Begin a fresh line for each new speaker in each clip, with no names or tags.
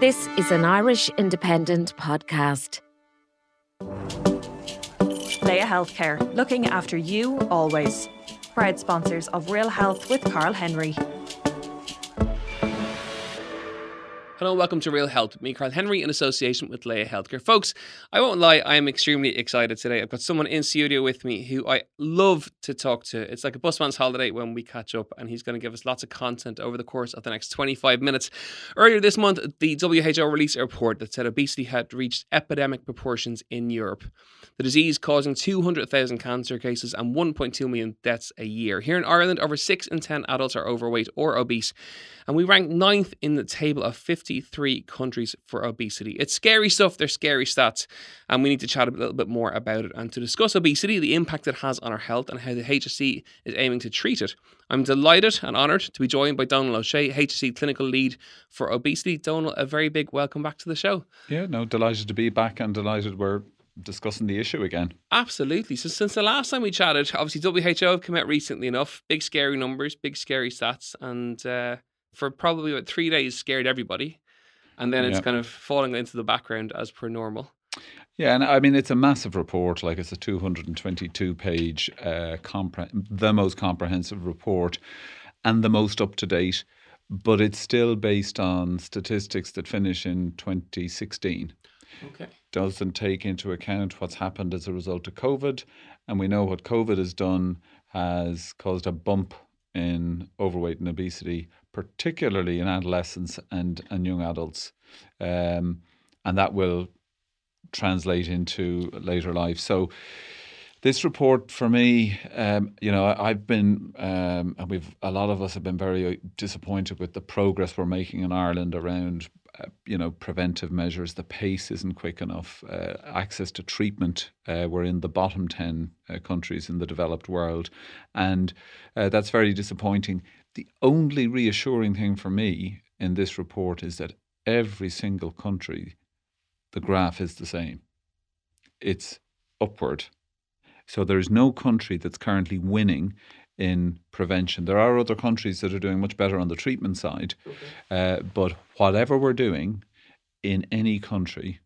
This is an Irish Independent podcast.
Laya Healthcare, looking after you always. Proud sponsors of Real Health with Carl Henry.
Hello welcome to Real Health. Me, Carl Henry, in association with Laya Healthcare. Folks, I won't lie, I am extremely excited today. I've got someone in studio with me who I love to talk to. It's like a busman's holiday when we catch up, and he's going to give us lots of content over the course of the next 25 minutes. Earlier this month, the WHO released a report that said obesity had reached epidemic proportions in Europe. The disease causing 200,000 cancer cases and 1.2 million deaths a year. Here in Ireland, over 6 in 10 adults are overweight or obese, and we rank ninth in the table of 53 countries for obesity. It's scary stuff, they're scary stats, and we need to chat a little bit more about it. And to discuss obesity, the impact it has on our health, and how the HSE is aiming to treat it, I'm delighted and honoured to be joined by Donal O'Shea, HSE Clinical Lead for Obesity. Donal, a very big welcome back to the show.
Yeah, no, delighted to be back and delighted we're discussing the issue again.
Absolutely. So since the last time we chatted, obviously WHO have come out recently enough, big scary numbers, big scary stats, and uh, for probably about three days scared everybody, and then it's
Yeah.
kind of falling into the background as per normal.
Yeah, and I mean it's a massive report. Like it's a 222 page, uh, compre- the most comprehensive report, and the most up to date. But it's still based on statistics that finish in 2016.
Okay.
Doesn't take into account what's happened as a result of COVID, and we know what COVID has done has caused a bump in overweight and obesity, particularly in adolescents and and young adults, um, and that will translate into later life. So this report for me, um, you know, I've been, um, and we've a lot of us have been very disappointed with the progress we're making in Ireland around, uh, you know, preventive measures. The pace isn't quick enough. Uh, access to treatment, uh, we're in the bottom ten uh, countries in the developed world, and uh, that's very disappointing. The only reassuring thing for me in this report is that every single country, the graph is the same. It's upward. So there's no country that's currently winning in prevention. There are other countries that are doing much better on the treatment side, uh, but whatever we're doing in any country,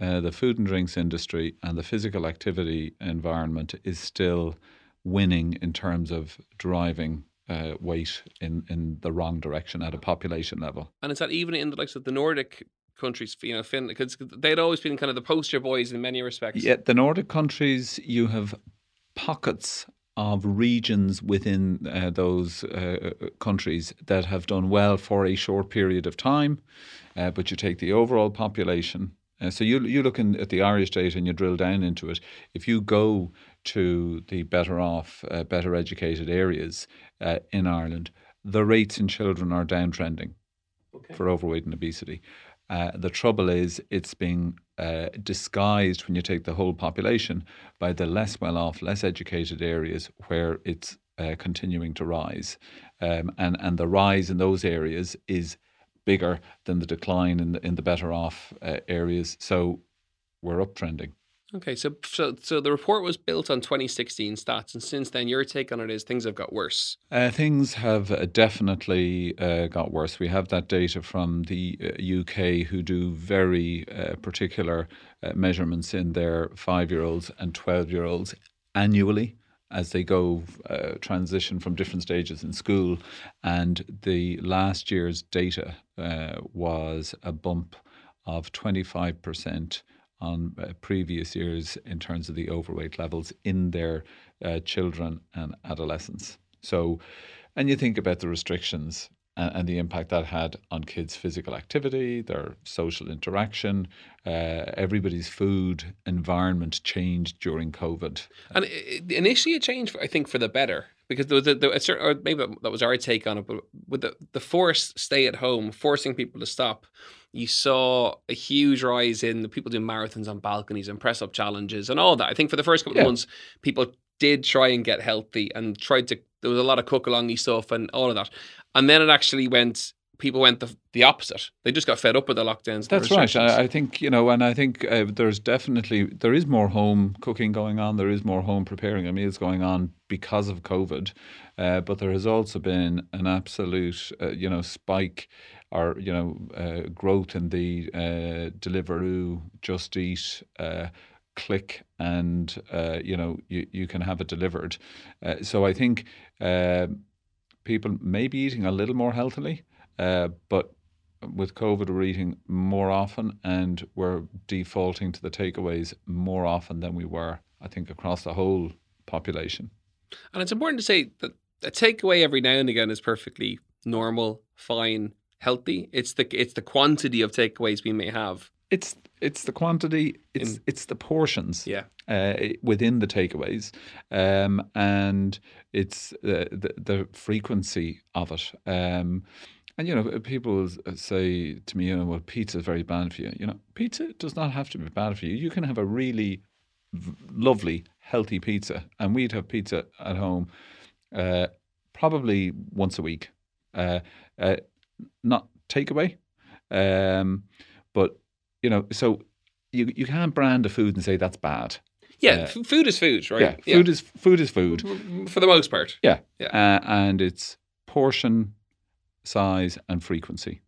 uh, the food and drinks industry and the physical activity environment is still winning in terms of driving uh, weight in, in the wrong direction at a population level.
And is that even in the likes of the Nordic countries, you know, Finland, because they'd always been kind of the poster boys in many respects.
Yet the Nordic countries, you have pockets of regions within uh, those uh, countries that have done well for a short period of time, uh, but you take the overall population. Uh, so you you look in, at the Irish data and you drill down into it. If you go to the better off, uh, better educated areas uh, in Ireland, the rates in children are downtrending for overweight and obesity. Uh, the trouble is, it's being uh, disguised when you take the whole population by the less well off, less educated areas where it's uh, continuing to rise. Um, and, and the rise in those areas is bigger than the decline in the, in the better off uh, areas. So we're uptrending.
Okay, so so so the report was built on 2016 stats, and since then, your take on it is things have got worse.
Uh, things have uh, definitely uh, got worse. We have that data from the uh, UK, who do very uh, particular uh, measurements in their five year olds and 12 year olds annually as they go uh, transition from different stages in school. And the last year's data uh, was a bump of 25% on uh, previous years in terms of the overweight levels in their uh, children and adolescents. So, and you think about the restrictions and, and the impact that had on kids' physical activity, their social interaction, uh, everybody's food environment changed during COVID.
And i- i- initially, it changed, I think, for the better because there was a, there, a certain, or maybe that was our take on it, but with the, the forced stay at home, forcing people to stop, you saw a huge rise in the people doing marathons on balconies and press up challenges and all that. I think for the first couple
Yeah.
of months, people did try and get healthy and tried to. There was a lot of cook alongy stuff and all of that, and then it actually went. People went the, the opposite. They just got fed up with the lockdowns. and the
That's right. I, I think you know, and I think uh, there's definitely there is more home cooking going on. There is more home preparing of meals going on because of COVID, uh, but there has also been an absolute uh, you know spike or you know uh, growth in the uh, Deliveroo, Just Eat. Uh, click and uh, you know you, you can have it delivered uh, so i think uh, people may be eating a little more healthily uh, but with COVID, we're eating more often and we're defaulting to the takeaways more often than we were, I think, across the whole population.
And it's important to say that a takeaway every now and again is perfectly normal, fine, healthy. It's the it's the quantity of takeaways we may have.
It's it's the quantity, it's
In-
it's the portions
Yeah.
uh, within the takeaways, um, and it's uh, the the frequency of it. Um, and you know, people say to me, you know, well, pizza is very bad for you. You know, pizza does not have to be bad for you. You can have a really v- lovely, healthy pizza, and we'd have pizza at home, uh, probably once a week. Uh, uh, not takeaway, um, but you know, so you you can't brand a food and say that's bad.
Yeah,
Uh,
food is food, right?
Yeah, food is food is food.
for the most part.
Yeah,
Yeah.
Uh, and it's portion, size, and frequency.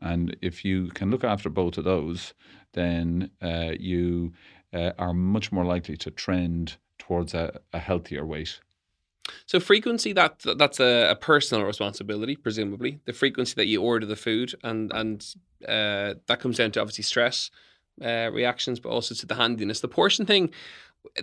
And if you can look after both of those, then uh, you uh, are much more likely to trend towards a, a healthier weight.
So frequency that that's a, a personal responsibility, presumably. The frequency that you order the food, and and uh, that comes down to obviously stress uh, reactions, but also to the handiness. The portion thing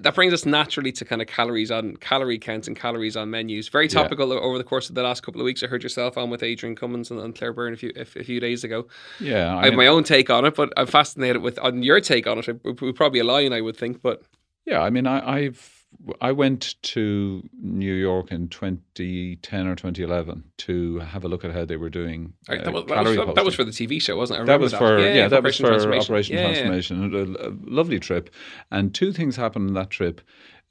that brings us naturally to kind of calories on calorie counts and calories on menus. Very
Yeah.
topical over the course of the last couple of weeks. I heard yourself on with Adrian Cummins and, and Claire Byrne a few a, a few days ago.
Yeah,
I have my own take on it, but I'm fascinated with on your take on it. We probably align, I would think, but
Yeah, I mean, I, I've I went to New York in 2010 or 2011 to have a look at how they were doing uh,
that, was, that,
calorie
was, that was for the TV show, wasn't it?
That was for yeah, that was for
Transformation.
Operation
Yeah, yeah, yeah.
Transformation. A, a lovely trip, and two things happened in that trip.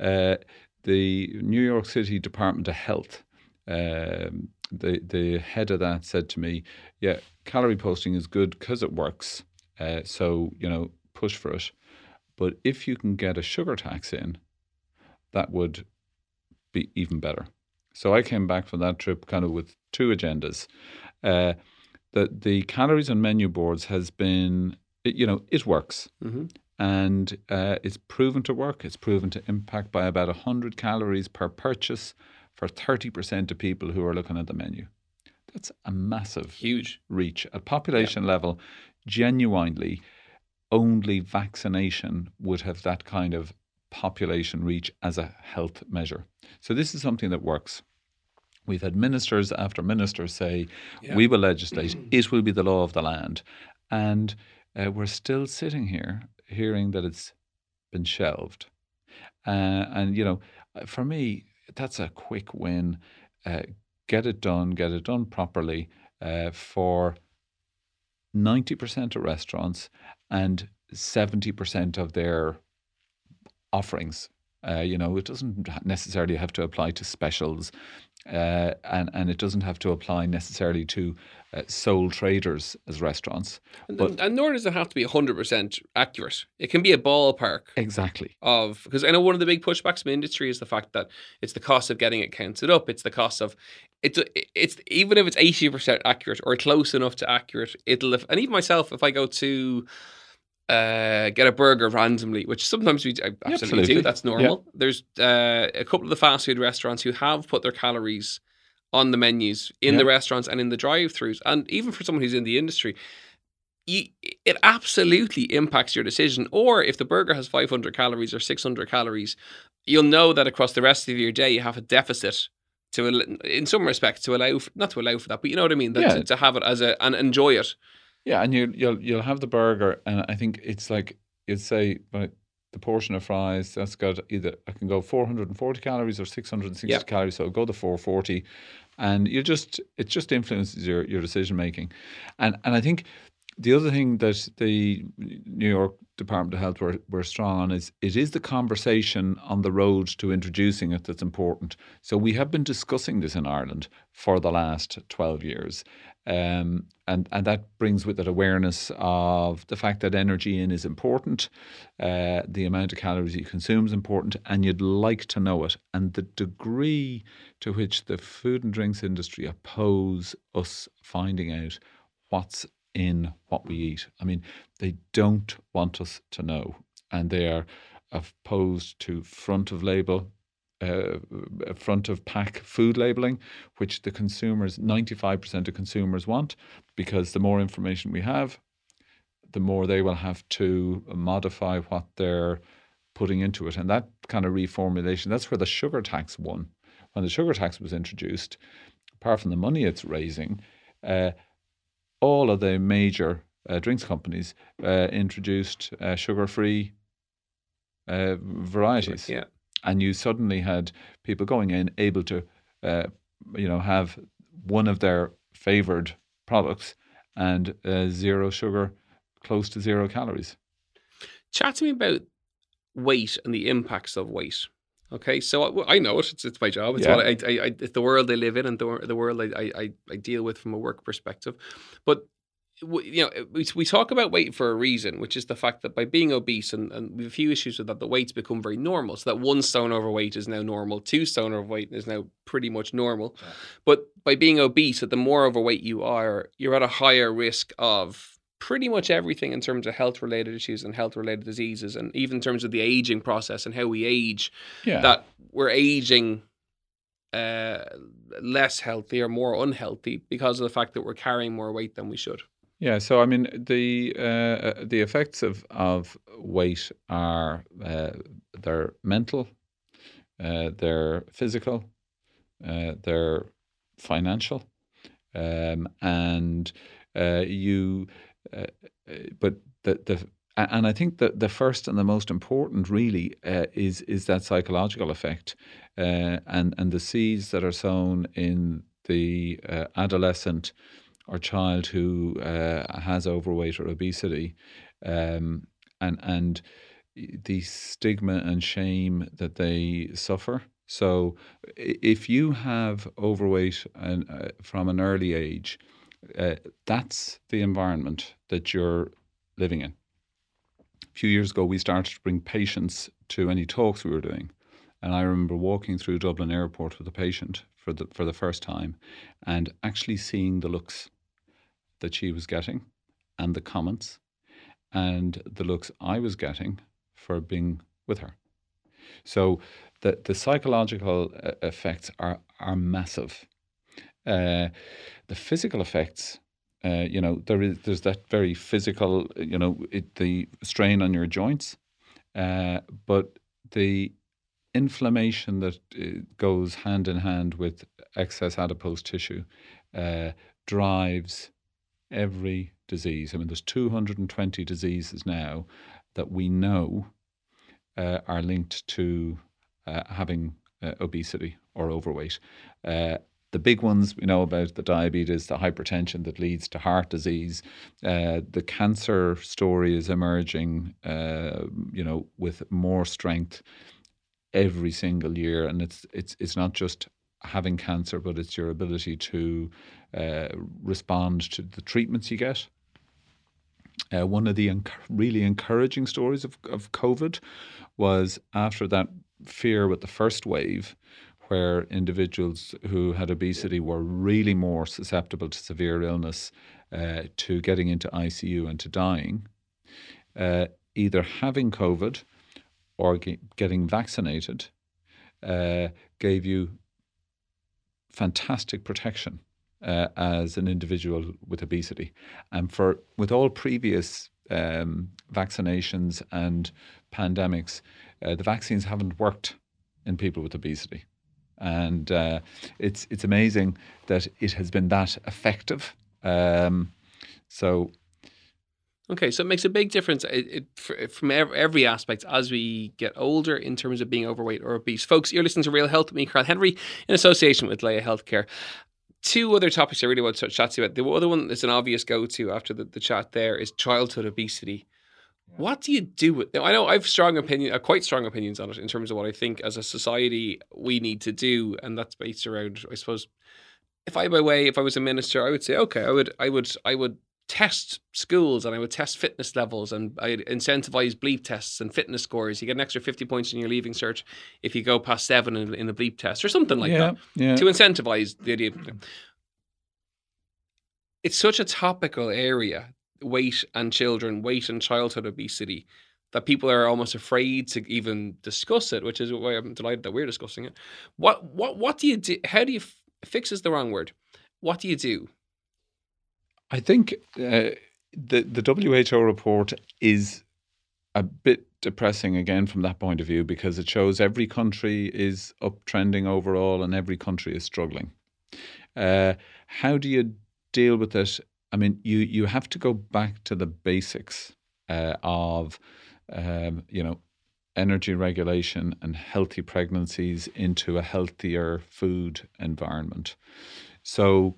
Uh, the New York City Department of Health, um, the the head of that said to me, "Yeah, calorie posting is good because it works. Uh, so you know, push for it. But if you can get a sugar tax in, that would be even better." So I came back from that trip kind of with two agendas. Uh, the the calories and menu boards has been, it, you know, it works,
Mhm.
and uh, it's proven to work. It's proven to impact by about hundred calories per purchase for thirty percent of people who are looking at the menu. That's a massive
Huge.
reach at population level. Genuinely, only vaccination would have that kind of population reach as a health measure. So this is something that works. We've had ministers after ministers say,
Yeah.
we will legislate, it will be the law of the land. And uh, we're still sitting here hearing that it's been shelved. Uh, and, you know, for me, that's a quick win. Uh, get it done, get it done properly uh, for 90% of restaurants and 70% of their offerings. Uh, you know, it doesn't necessarily have to apply to specials, uh, and and it doesn't have to apply necessarily to uh, sole traders as restaurants.
And,
But-
and nor does it have to be 100% accurate. It can be a ballpark
Exactly.
of, because I know one of the big pushbacks in the industry is the fact that it's the cost of getting it counted up. It's the cost of, it's, it's even if it's 80% accurate or close enough to accurate, it'll, and even myself, if I go to, uh, get a burger randomly, which sometimes we I absolutely,
absolutely.
do. That's normal. There's uh, a couple of the fast food restaurants who have put their calories on the menus in the restaurants and in the drive-throughs, and even for someone who's in the industry, you, it absolutely impacts your decision. Or if the burger has 500 calories or 600 calories, you'll know that across the rest of your day you have a deficit. To in some respects, to allow for, not to allow for that, but you know what I mean. That
Yeah.
to, to have it as a and enjoy it.
Yeah, and you you'll you'll have the burger, and I think it's like you'd say, but the portion of fries that's got either I can go 440 calories or 660
Yep.
calories. So go the 440, and you just it just influences your your decision making, and and I think the other thing that the New York Department of Health were, were strong on is it is the conversation on the road to introducing it that's important. So we have been discussing this in Ireland for the last 12 years. Um, and, and that brings with it awareness of the fact that energy in is important, uh, the amount of calories you consume is important, and you'd like to know it. And the degree to which the food and drinks industry oppose us finding out what's in what we eat. I mean, they don't want us to know, and they are opposed to front of label, uh, front of pack food labeling, which the consumers, 95% of consumers want, because the more information we have, the more they will have to modify what they're putting into it. And that kind of reformulation, that's where the sugar tax won. When the sugar tax was introduced, apart from the money it's raising, uh, all of the major uh, drinks companies uh, introduced uh, sugar-free uh, varieties,
Yeah.
And you suddenly had people going in able to, uh, you know, have one of their favoured products and uh, zero sugar, close to zero calories.
Chat to me about weight and the impacts of weight. Okay, so I, I know it. It's, it's my job. It's
Yeah.
what I, I, I, it's the world I live in and the, the world I, I, I- deal with from a work perspective. But you know, we, we talk about weight for a reason, which is the fact that by being obese and, and we have a few issues with that, the weight's become very normal. So that one stone overweight is now normal, two stone overweight is now pretty much normal. But by being obese, that the more overweight you are, you're at a higher risk of pretty much everything in terms of health related issues and health related diseases, and even in terms of the aging process and how we age,
Yeah,
that we're aging uh, less healthy or more unhealthy because of the fact that we're carrying more weight than we should.
Yeah, so I mean the uh, the effects of of weight are uh, they're mental, uh, they're physical, uh, they're financial, um, and uh, you. Uh, uh, but the the and I think that the first and the most important really uh, is is that psychological effect, uh, and and the seeds that are sown in the uh, adolescent or child who uh, has overweight or obesity, um, and and the stigma and shame that they suffer. So, if you have overweight and uh, from an early age, uh, that's the environment that you're living in. A few years ago, we started to bring patients to any talks we were doing, and I remember walking through Dublin Airport with a patient for the for the first time, and actually seeing the looks that she was getting, and the comments, and the looks I was getting for being with her. So the the psychological uh, effects are are massive. Uh, the physical effects, uh, you know, there is there's that very physical, you know, it, the strain on your joints, uh, but the inflammation that uh, goes hand in hand with excess adipose tissue uh, drives every disease. I mean, there's 220 diseases now that we know uh, are linked to uh, having uh, obesity or overweight. Uh, the big ones we know about the diabetes, the hypertension that leads to heart disease. Uh, the cancer story is emerging, uh, you know, with more strength every single year, and it's it's it's not just having cancer, but it's your ability to uh, respond to the treatments you get. Uh, one of the enc- really encouraging stories of, of COVID was after that fear with the first wave, where individuals who had obesity were really more susceptible to severe illness, uh, to getting into ICU and to dying, uh, either having COVID or ge- getting vaccinated uh, gave you fantastic protection uh, as an individual with obesity. And for with all previous um, vaccinations and pandemics, uh, the vaccines haven't worked in people with obesity. And uh, it's it's amazing that it has been that effective. Um, so
Okay, so it makes a big difference it, it, from every aspect as we get older in terms of being overweight or obese. Folks, you're listening to Real Health with me, Carl Henry, in association with Laya Healthcare. Two other topics I really want to chat to you about. The other one that's an obvious go to after the, the chat there is childhood obesity. What do you do with? Now, I know I've strong opinion, uh, quite strong opinions on it in terms of what I think as a society we need to do, and that's based around, I suppose, if I by way, if I was a minister, I would say, okay, I would, I would, I would test schools and I would test fitness levels and I'd incentivize bleep tests and fitness scores. You get an extra 50 points in your leaving cert if you go past seven in, in the bleep test or something like
yeah,
that
yeah.
to incentivize the idea. It's such a topical area weight and children, weight and childhood obesity that people are almost afraid to even discuss it, which is why I'm delighted that we're discussing it. What what what do you do? How do you fix is the wrong word? What do you do?
I think uh, the the WHO report is a bit depressing again from that point of view because it shows every country is uptrending overall and every country is struggling. Uh, how do you deal with it? I mean, you you have to go back to the basics uh, of um, you know energy regulation and healthy pregnancies into a healthier food environment. So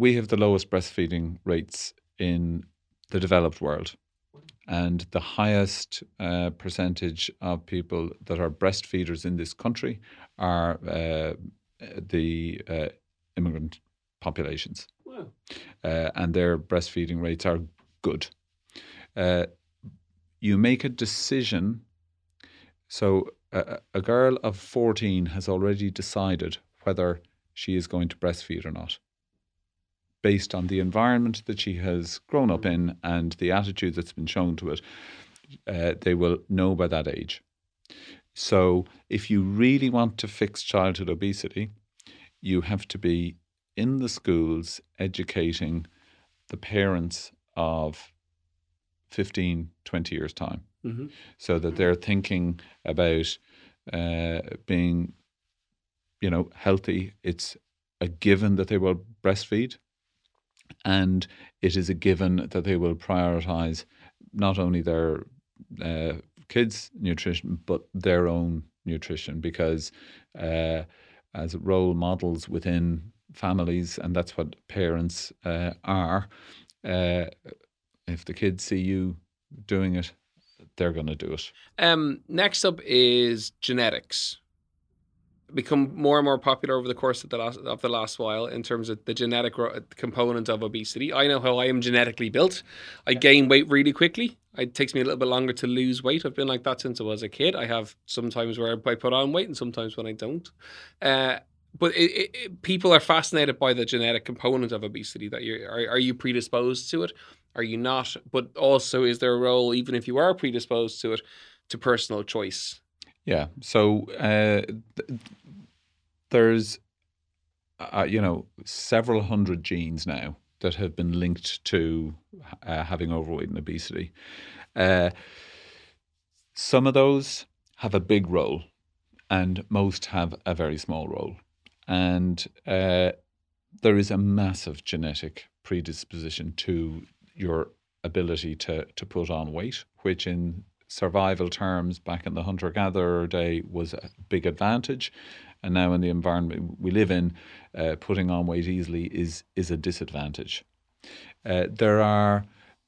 we have the lowest breastfeeding rates in the developed world. And the highest uh, percentage of people that are breastfeeders in this country are uh, the uh, immigrant populations.
Wow.
Uh, and their breastfeeding rates are good. Uh, you make a decision. So, a, a girl of 14 has already decided whether she is going to breastfeed or not based on the environment that she has grown up in and the attitude that's been shown to it, uh, they will know by that age. So, if you really want to fix childhood obesity, you have to be in the schools educating the parents of 15, 20 years' time
mm-hmm.
so that they're thinking about uh, being, you know, healthy. It's a given that they will breastfeed and it is a given that they will prioritize not only their uh, kids' nutrition but their own nutrition because uh, as role models within families, and that's what parents uh, are. Uh, if the kids see you doing it, they're going to do it.
Um, next up is genetics become more and more popular over the course of the last of the last while in terms of the genetic ro- component of obesity. I know how I am genetically built. I gain weight really quickly. It takes me a little bit longer to lose weight. I've been like that since I was a kid. I have sometimes where I put on weight and sometimes when I don't. Uh, but it, it, it, people are fascinated by the genetic component of obesity. That you are, are you predisposed to it? Are you not? But also, is there a role, even if you are predisposed to it, to personal choice?
Yeah. So uh, th- there's, uh, you know, several hundred genes now that have been linked to uh, having overweight and obesity. Uh, some of those have a big role, and most have a very small role. And uh, there is a massive genetic predisposition to your ability to to put on weight, which in survival terms back in the hunter gatherer day was a big advantage. And now, in the environment we live in, uh, putting on weight easily is, is a disadvantage. Uh, there are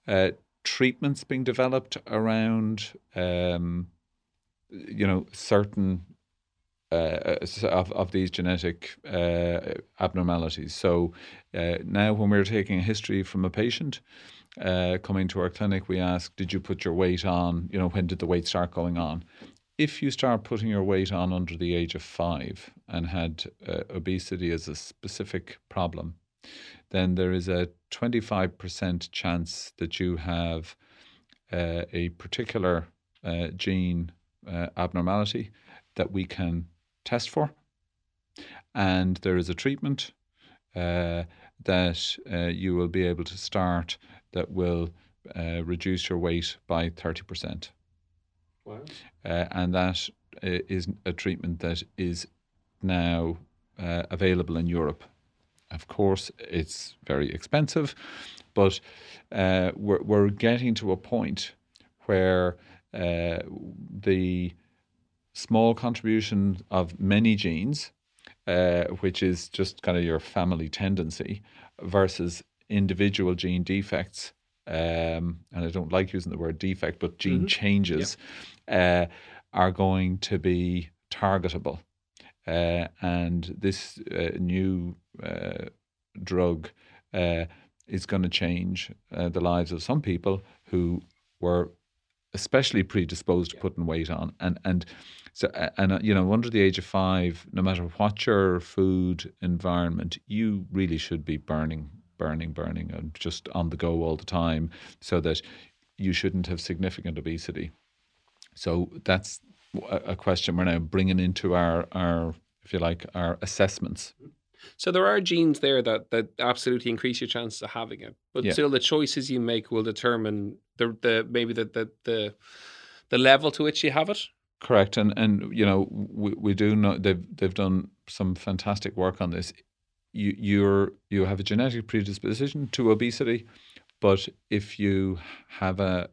uh, treatments being developed around, um, you know, certain uh, of, of these genetic uh, abnormalities. So uh, now, when we're taking a history from a patient, uh, coming to our clinic, we ask, did you put your weight on? You know, when did the weight start going on? If you start putting your weight on under the age of five and had uh, obesity as a specific problem, then there is a 25% chance that you have uh, a particular uh, gene uh, abnormality that we can test for. And there is a treatment uh, that you will be able to start that will uh, reduce your weight by 30%.
Wow.
Uh, and that uh, is a treatment that is now uh, available in Europe Of course, it's very expensive, but uh, we're, we're getting to a point where uh, the small contribution of many genes, uh, which is just kind of your family tendency, versus individual gene defects. Um, and I don't like using the word defect, but gene mm-hmm. changes uh, are going to be targetable. Uh, and this uh, new uh, drug uh, is going to change uh, the lives of some people who were especially predisposed to putting weight on and and so and you know under the age of 5 no matter what your food environment you really should be burning burning burning and just on the go all the time so that you shouldn't have significant obesity so that's a question we're now bringing into our our if you like our assessments
so there are genes there that that absolutely increase your chances of having it, but yeah. still the choices you make will determine the the maybe the the the, the level to which you have it.
Correct, and and you know we, we do know they've they've done some fantastic work on this. You you're you have a genetic predisposition to obesity, but if you have a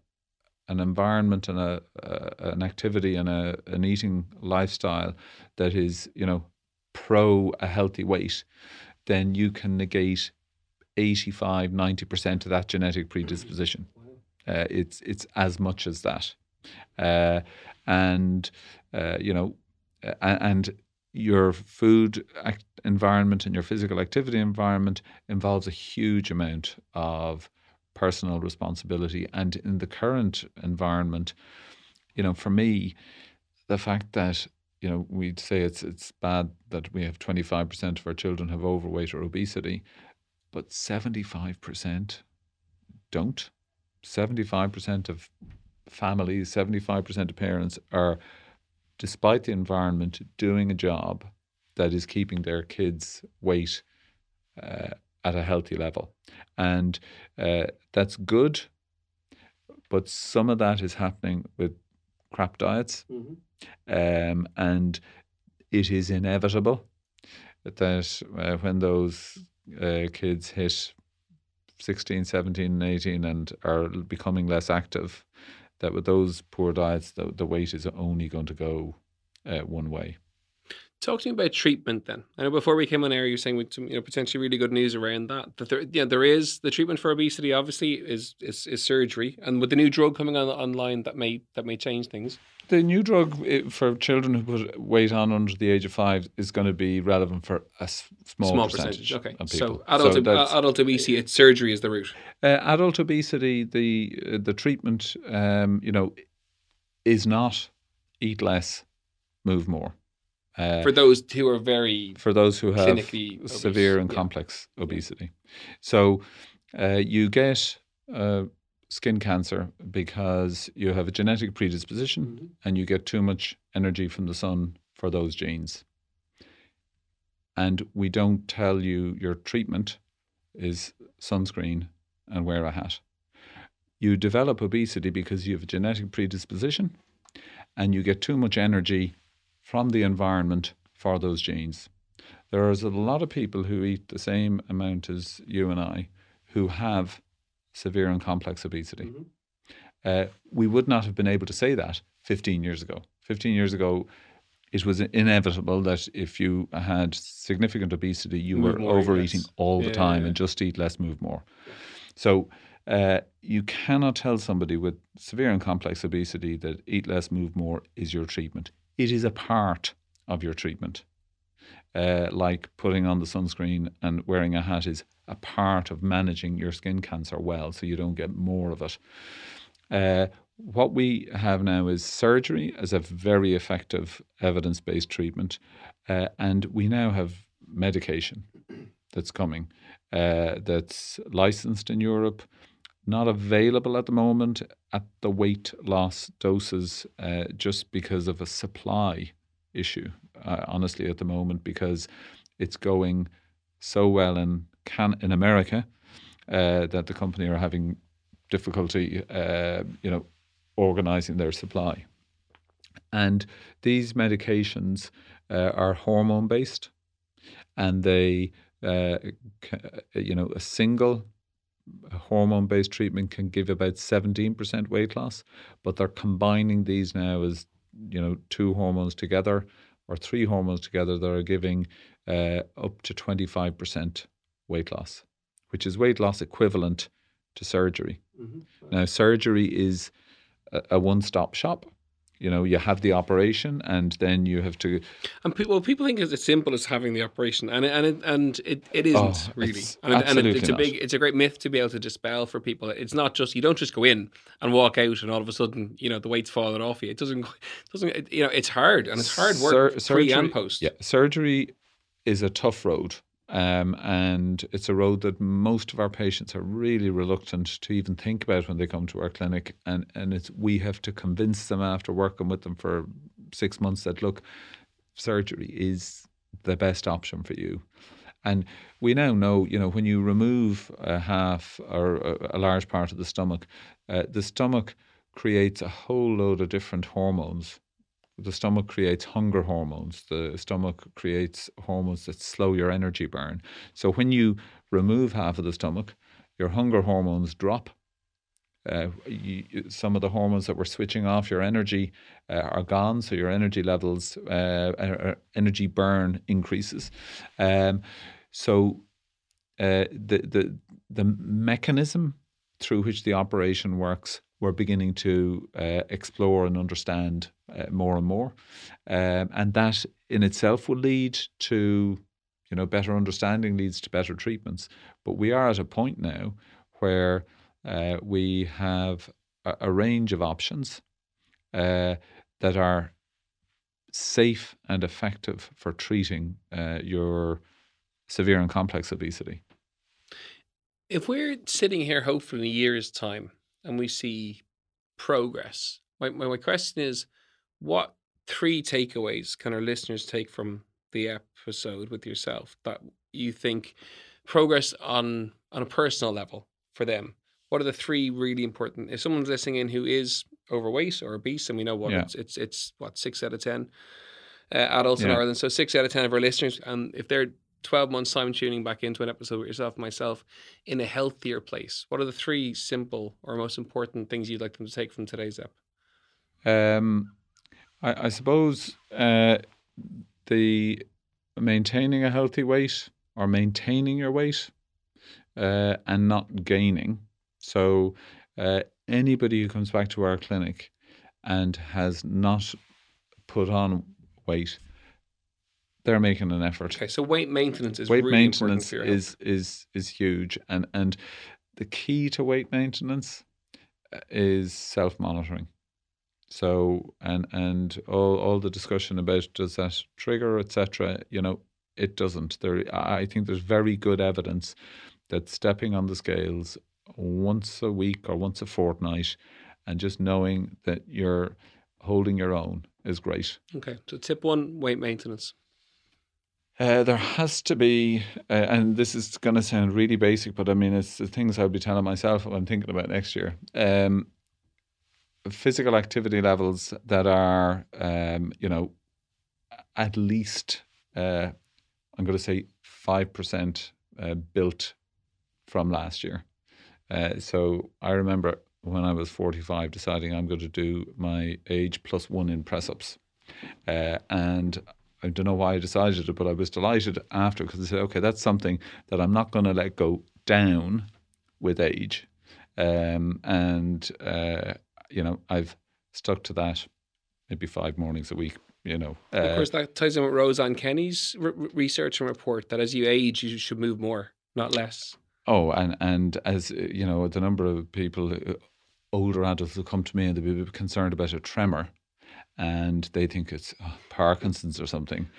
an environment and a, a an activity and a an eating lifestyle that is you know pro a healthy weight, then you can negate 85, 90% of that genetic predisposition. Uh, it's it's as much as that, uh, and uh, you know, and your food act- environment and your physical activity environment involves a huge amount of personal responsibility. And in the current environment, you know, for me, the fact that you know, we'd say it's it's bad that we have 25% of our children have overweight or obesity, but 75% don't. 75% of families, 75% of parents are, despite the environment, doing a job that is keeping their kids' weight uh, at a healthy level. And uh, that's good, but some of that is happening with crap diets. Mm-hmm um, and it is inevitable that uh, when those uh, kids hit 16, 17, 18 and are becoming less active, that with those poor diets, the, the weight is only going to go uh, one way.
Talk to me about treatment then. I know before we came on air, you were saying with some you know potentially really good news around that. That there, yeah, there is the treatment for obesity. Obviously, is is, is surgery, and with the new drug coming on online, that may that may change things
the new drug eh, for children who put weight on under the age of five is going to be relevant for a small, small percentage. percentage. Okay,
so adult, so ob- adult obesity, it's surgery is the route.
Uh, adult obesity, the uh, the treatment, um, you know, is not eat less, move more.
Uh, for those who are very
for those who have severe and yeah. complex obesity, so uh, you get uh, skin cancer because you have a genetic predisposition mm-hmm. and you get too much energy from the sun for those genes. And we don't tell you your treatment is sunscreen and wear a hat. You develop obesity because you have a genetic predisposition and you get too much energy from the environment for those genes. There is a lot of people who eat the same amount as you and I who have severe and complex obesity. Mm-hmm. Uh, we would not have been able to say that 15 years ago. 15 years ago, it was inevitable that if you had significant obesity, you move were more, overeating yes. all the yeah, time yeah. and just eat less, move more. So uh, you cannot tell somebody with severe and complex obesity that eat less, move more is your treatment. It is a part of your treatment. Uh, like putting on the sunscreen and wearing a hat is a part of managing your skin cancer well so you don't get more of it. Uh, what we have now is surgery as a very effective evidence based treatment, uh, and we now have medication that's coming uh, that's licensed in Europe, not available at the moment at the weight loss doses uh, just because of a supply issue, uh, honestly, at the moment, because it's going so well in can in America uh, that the company are having difficulty, uh, you know, organizing their supply. And these medications uh, are hormone based, and they uh, you know, a single hormone based treatment can give about 17% weight loss, but they're combining these now as, you know, two hormones together or three hormones together that are giving uh, up to 25% weight loss, which is weight loss equivalent to surgery. Mm-hmm. Now, surgery is a, a one stop shop you know you have the operation and then you have to
and people well, people think it's as simple as having the operation and it, and it, and it, it isn't oh, really. And, it, and it, it's a big it's a great myth to be able to dispel for people. It's not just you don't just go in and walk out and all of a sudden you know the weight's falling off you. It doesn't it doesn't you know it's hard and it's hard work Sur- surgery, pre and post.
yeah surgery is a tough road um, and it's a road that most of our patients are really reluctant to even think about when they come to our clinic. And, and it's, we have to convince them after working with them for six months that, look, surgery is the best option for you. And we now know, you know, when you remove a half or a, large part of the stomach, uh, the stomach creates a whole load of different hormones the stomach creates hunger hormones. The stomach creates hormones that slow your energy burn. So when you remove half of the stomach, your hunger hormones drop. Uh, you, some of the hormones that were switching off your energy uh, are gone, so your energy levels, uh, energy burn increases. Um, so uh, the the the mechanism through which the operation works we're beginning to uh, explore and understand uh, more and more, um, and that in itself will lead to you know better understanding leads to better treatments. But we are at a point now where uh, we have a, a, range of options uh, that are safe and effective for treating uh, your severe and complex obesity.
If we're sitting here, hopefully in a year's time, and we see progress. My, my, my question is what three takeaways can our listeners take from the episode with yourself that you think progress on on a personal level for them? What are the three really important? If someone's listening in who is overweight or obese, and we know what yeah. it's, it's it's what six out of ten uh, adults yeah. in Ireland, so six out of ten of our listeners, and if they're 12 months time tuning back into an episode with yourself and myself in a healthier place. What are the three simple or most important things you'd like them to take from today's app
um, I, I, suppose uh, the maintaining a healthy weight or maintaining your weight uh, and not gaining. So uh, anybody who comes back to our clinic and has not put on weight they're making an effort.
Okay, so weight maintenance is weight really maintenance
is is is huge, and and the key to weight maintenance uh, is self monitoring. So and and all all the discussion about does that trigger etc. You know, it doesn't. There, I think there's very good evidence that stepping on the scales once a week or once a fortnight, and just knowing that you're holding your own is great.
Okay, so tip one: weight maintenance.
Uh, there has to be, uh, and this is going to sound really basic, but I mean, it's the things I'll be telling myself when I'm thinking about next year. Um, physical activity levels that are, um, you know, at least, uh, I'm going to say 5% uh, built from last year. Uh, so I remember when I was 45 deciding I'm going to do my age plus one in press ups. Uh, and I don't know why I decided it, but I was delighted after because I said, okay, that's something that I'm not going to let go down with age. Um, and, uh, you know, I've stuck to that maybe five mornings a week, you know.
Uh, of course, that ties in with Rose Anne Kenny's re- research and report that as you age, you should move more, not less.
Oh, and, and as, you know, the number of people, uh, older adults who come to me and they'll be concerned about a tremor and they think it's oh, Parkinson's or something,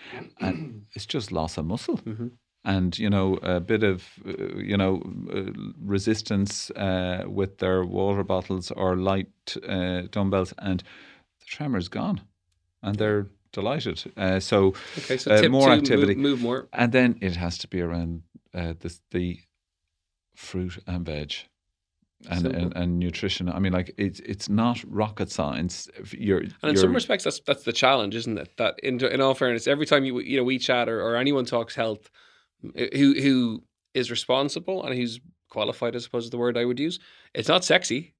and it's just loss of muscle. Mm-hmm. And you know a bit of uh, you know uh, resistance uh, with their water bottles or light uh, dumbbells, and the tremor is gone, and they're delighted. Uh, so,
okay, so more activity, move, move, more,
and then it has to be around the the fruit and veg and, and, and nutrition. I mean, like it's it's not rocket science. You're,
and in you're, some respects, that's that's the challenge, isn't it? That in in all fairness, every time you you know we chat or, or anyone talks health, eh, who who is responsible and who's qualified, I suppose is the word I would use. It's not sexy.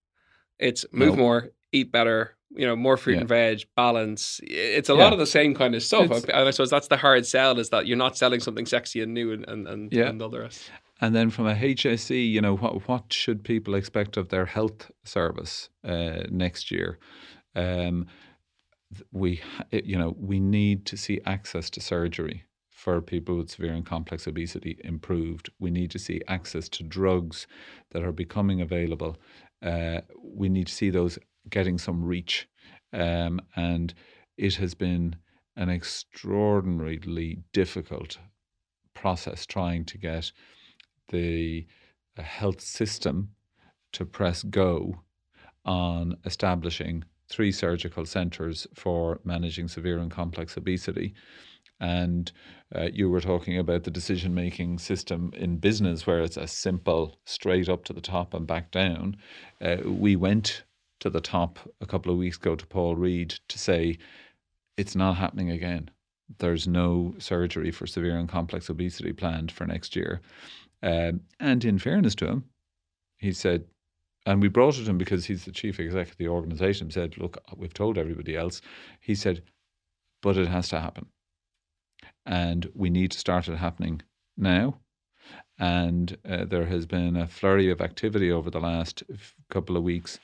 It's move
No.
more, eat better, you know, more fruit
Yeah.
and veg, balance. It's a
Yeah.
lot of the same kind of stuff.
It's-
and I suppose that's the hard sell is that you're not selling something sexy and new and and, and,
Yeah.
and all the rest.
And then from a HSE, you know, what what should people expect of their health service uh, next year? Um, we, you know, we need to see access to surgery for people with severe and complex obesity improved. We need to see access to drugs that are becoming available. Uh, we need to see those getting some reach, um, and it has been an extraordinarily difficult process trying to get the uh, health system to press go on establishing three surgical centres for managing severe and complex obesity. And uh, you were talking about the decision making system in business, where it's a simple straight up to the top and back down. Uh, we went to the top a couple of weeks ago to Paul Reid to say it's not happening again. There's no surgery for severe and complex obesity planned for next year. Um, and in fairness to him, he said, and we brought it to him because he's the chief executive of the organization, said, Look, we've told everybody else. He said, But it has to happen. And we need to start it happening now. And uh, there has been a flurry of activity over the last f- couple of weeks,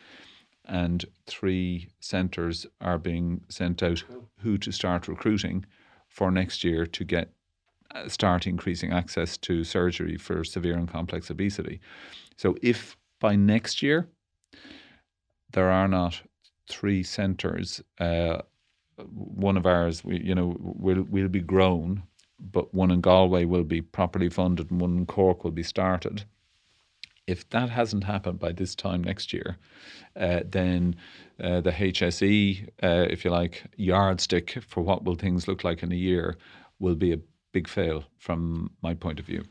and three centres are being sent out who to start recruiting for next year to get start increasing access to surgery for severe and complex obesity. So if by next year there are not three centres, uh, one of ours, you know, will will be grown, but one in Galway will be properly funded, and one in Cork will be started. If that hasn't happened by this time next year, uh, then uh, the HSE, uh, if you like, yardstick for what will things look like in a year will be a big fail from my point of view.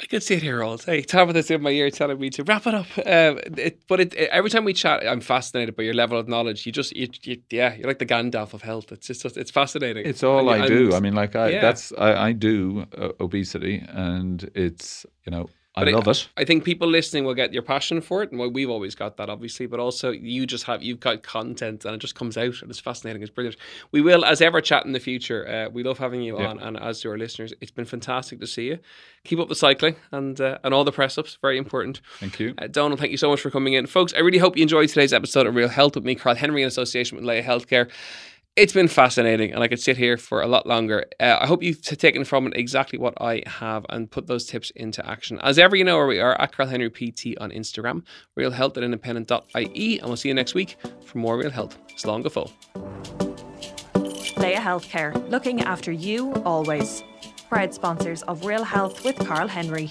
I could sit here all day. This in my ear telling me to wrap it up. Um, it, but it, every time we chat, I'm fascinated by your level of knowledge. You just, you, you, yeah, you're like the Gandalf of health. It's just, it's fascinating.
It's all
And-
I do. I mean, like I
yeah.
that's I, I do uh, obesity, and it's you know I
But
love it.
I think people listening will get your passion for it, and well, we've always got that, obviously. But also, you just have you've got content, and it just comes out, and it's fascinating. It's brilliant. We will, as ever, chat in the future. Uh, we love having you
Yeah.
on, and as do our listeners, it's been fantastic to see you. Keep up the cycling and uh, and all the press ups. Very important.
Thank you.
Uh, Donal, thank you so much for coming in, folks. I really hope you enjoyed today's episode of Real Health with me, Carl Henry, in association with Laya Healthcare. It's been fascinating, and I could sit here for a lot longer. Uh, I hope you've taken from it exactly what I have and put those tips into action. As ever, you know where we are at Carl Henry PT on Instagram, Real Health at independent.ie, and we'll see you next week for more Real Health. Long full.
Laya Healthcare, looking after you always. Proud sponsors of Real Health with Carl Henry.